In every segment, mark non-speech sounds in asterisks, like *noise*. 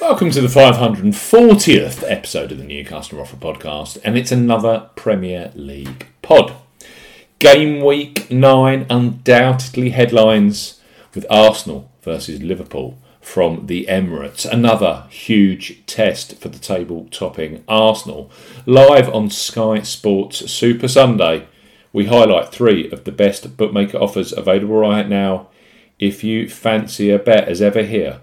Welcome to the 540th episode of the New Customer Offer Podcast, and it's another Premier League pod. Game week 9, undoubtedly headlines with Arsenal versus Liverpool from the Emirates. Another huge test for the table topping Arsenal. Live on Sky Sports Super Sunday, we highlight three of the best bookmaker offers available right now. If you fancy a bet as ever here,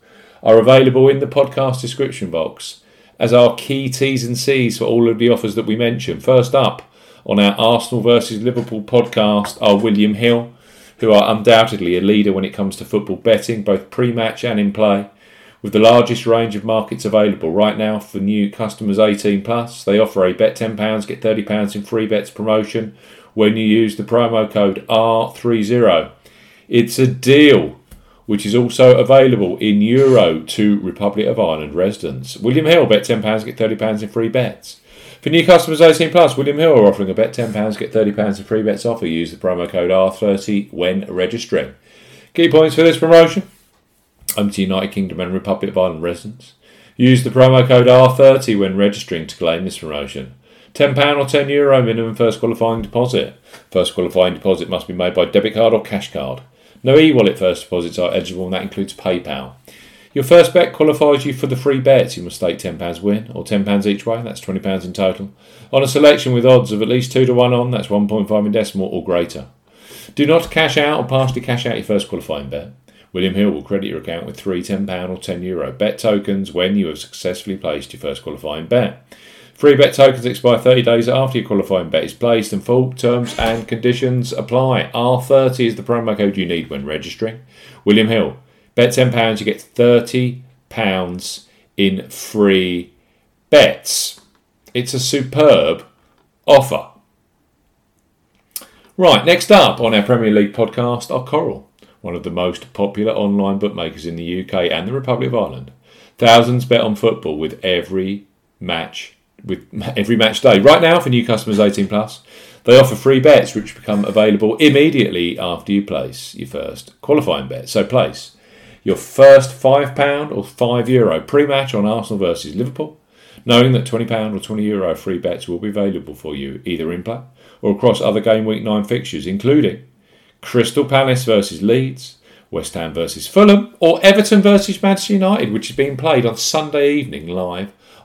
are available in the podcast description box as our key T's and C's for all of the offers that we mention. First up on our Arsenal versus Liverpool podcast are William Hill, who are undoubtedly a leader when it comes to football betting, both pre match and in play. With the largest range of markets available right now for new customers 18 plus, they offer a bet £10, get £30 in free bets promotion when you use the promo code R30. It's a deal which is also available in Euro to Republic of Ireland residents. William Hill, bet £10, get £30 in free bets. For new customers 18 plus, William Hill are offering a bet £10, get £30 in free bets offer. Use the promo code R30 when registering. Key points for this promotion Home to United Kingdom and Republic of Ireland residents. Use the promo code R30 when registering to claim this promotion. £10 or €10 Euro minimum first qualifying deposit. First qualifying deposit must be made by debit card or cash card. No e-wallet first deposits are eligible and that includes PayPal. Your first bet qualifies you for the free bets. You must stake £10 win or £10 each way, that's £20 in total. On a selection with odds of at least 2 to 1 on, that's 1.5 in decimal or greater. Do not cash out or partially cash out your first qualifying bet. William Hill will credit your account with three £10 or €10 Euro bet tokens when you have successfully placed your first qualifying bet. Free bet tokens expire 30 days after your qualifying bet is placed and full terms and conditions apply. R30 is the promo code you need when registering. William Hill, bet £10, you get £30 in free bets. It's a superb offer. Right, next up on our Premier League podcast are Coral, one of the most popular online bookmakers in the UK and the Republic of Ireland. Thousands bet on football with every match with *laughs* every match day. Right now, for new customers 18 plus, they offer free bets which become available immediately after you place your first qualifying bet. So place your first five pound or five euro pre-match on Arsenal versus Liverpool, knowing that twenty pound or twenty euro free bets will be available for you either in play or across other game week nine fixtures, including Crystal Palace versus Leeds. West Ham versus Fulham, or Everton versus Manchester United, which is being played on Sunday evening live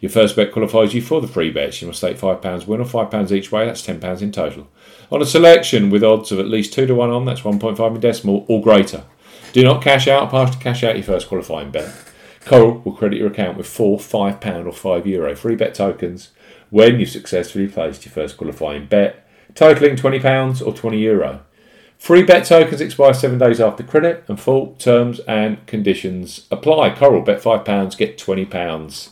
Your first bet qualifies you for the free bets. You must stake £5 win or £5 each way, that's £10 in total. On a selection with odds of at least 2 to 1 on, that's 1.5 in decimal or greater. Do not cash out, pass to cash out your first qualifying bet. Coral will credit your account with four £5 or €5 Euro free bet tokens when you've successfully placed your first qualifying bet, totaling £20 or €20. Free bet tokens expire seven days after credit, and full terms and conditions apply. Coral bet £5, get £20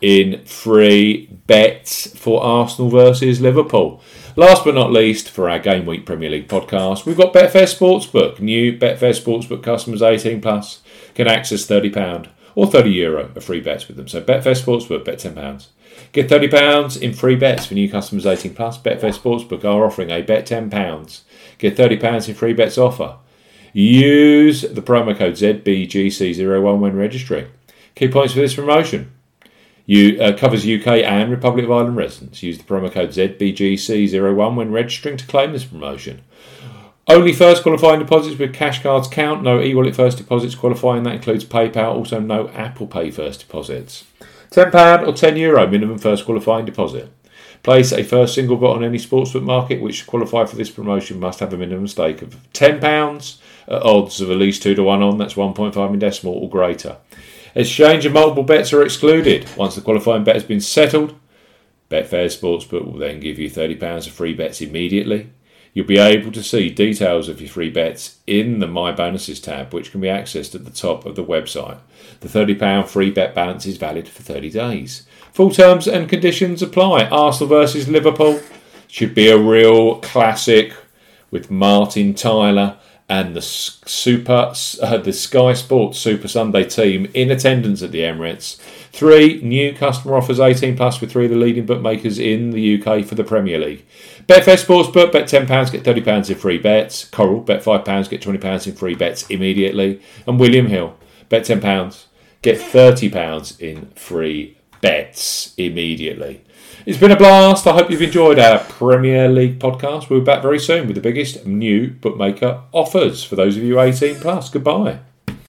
in free bets for Arsenal versus Liverpool. Last but not least, for our Game Week Premier League podcast, we've got Betfair Sportsbook. New Betfair Sportsbook customers 18 plus can access £30 or €30 Euro of free bets with them. So Betfair Sportsbook, bet £10. Get £30 in free bets for new customers 18 plus. Betfair Sportsbook are offering a bet £10. Get £30 in free bets offer. Use the promo code ZBGC01 when registering. Key points for this promotion. You, uh, covers UK and Republic of Ireland residents. Use the promo code ZBGC01 when registering to claim this promotion. Only first qualifying deposits with cash cards count. No e-wallet first deposits qualifying. That includes PayPal. Also, no Apple Pay first deposits. £10 or €10 Euro minimum first qualifying deposit. Place a first single bet on any sportsbook market which qualify for this promotion must have a minimum stake of £10 at odds of at least 2 to 1 on, that's 1.5 in decimal or greater. Exchange of multiple bets are excluded. Once the qualifying bet has been settled, Betfair Sportsbook will then give you £30 of free bets immediately. You'll be able to see details of your free bets in the My Bonuses tab, which can be accessed at the top of the website. The £30 free bet balance is valid for 30 days. Full terms and conditions apply. Arsenal versus Liverpool should be a real classic with Martin Tyler and the Super uh, the Sky Sports Super Sunday team in attendance at the Emirates. Three new customer offers 18 plus with three of the leading bookmakers in the UK for the Premier League. Betfair Sportsbook, bet £10, get £30 in free bets. Coral, bet £5, get £20 in free bets immediately. And William Hill, bet £10, get £30 in free bets immediately. It's been a blast. I hope you've enjoyed our Premier League podcast. We'll be back very soon with the biggest new bookmaker offers for those of you 18 plus. Goodbye.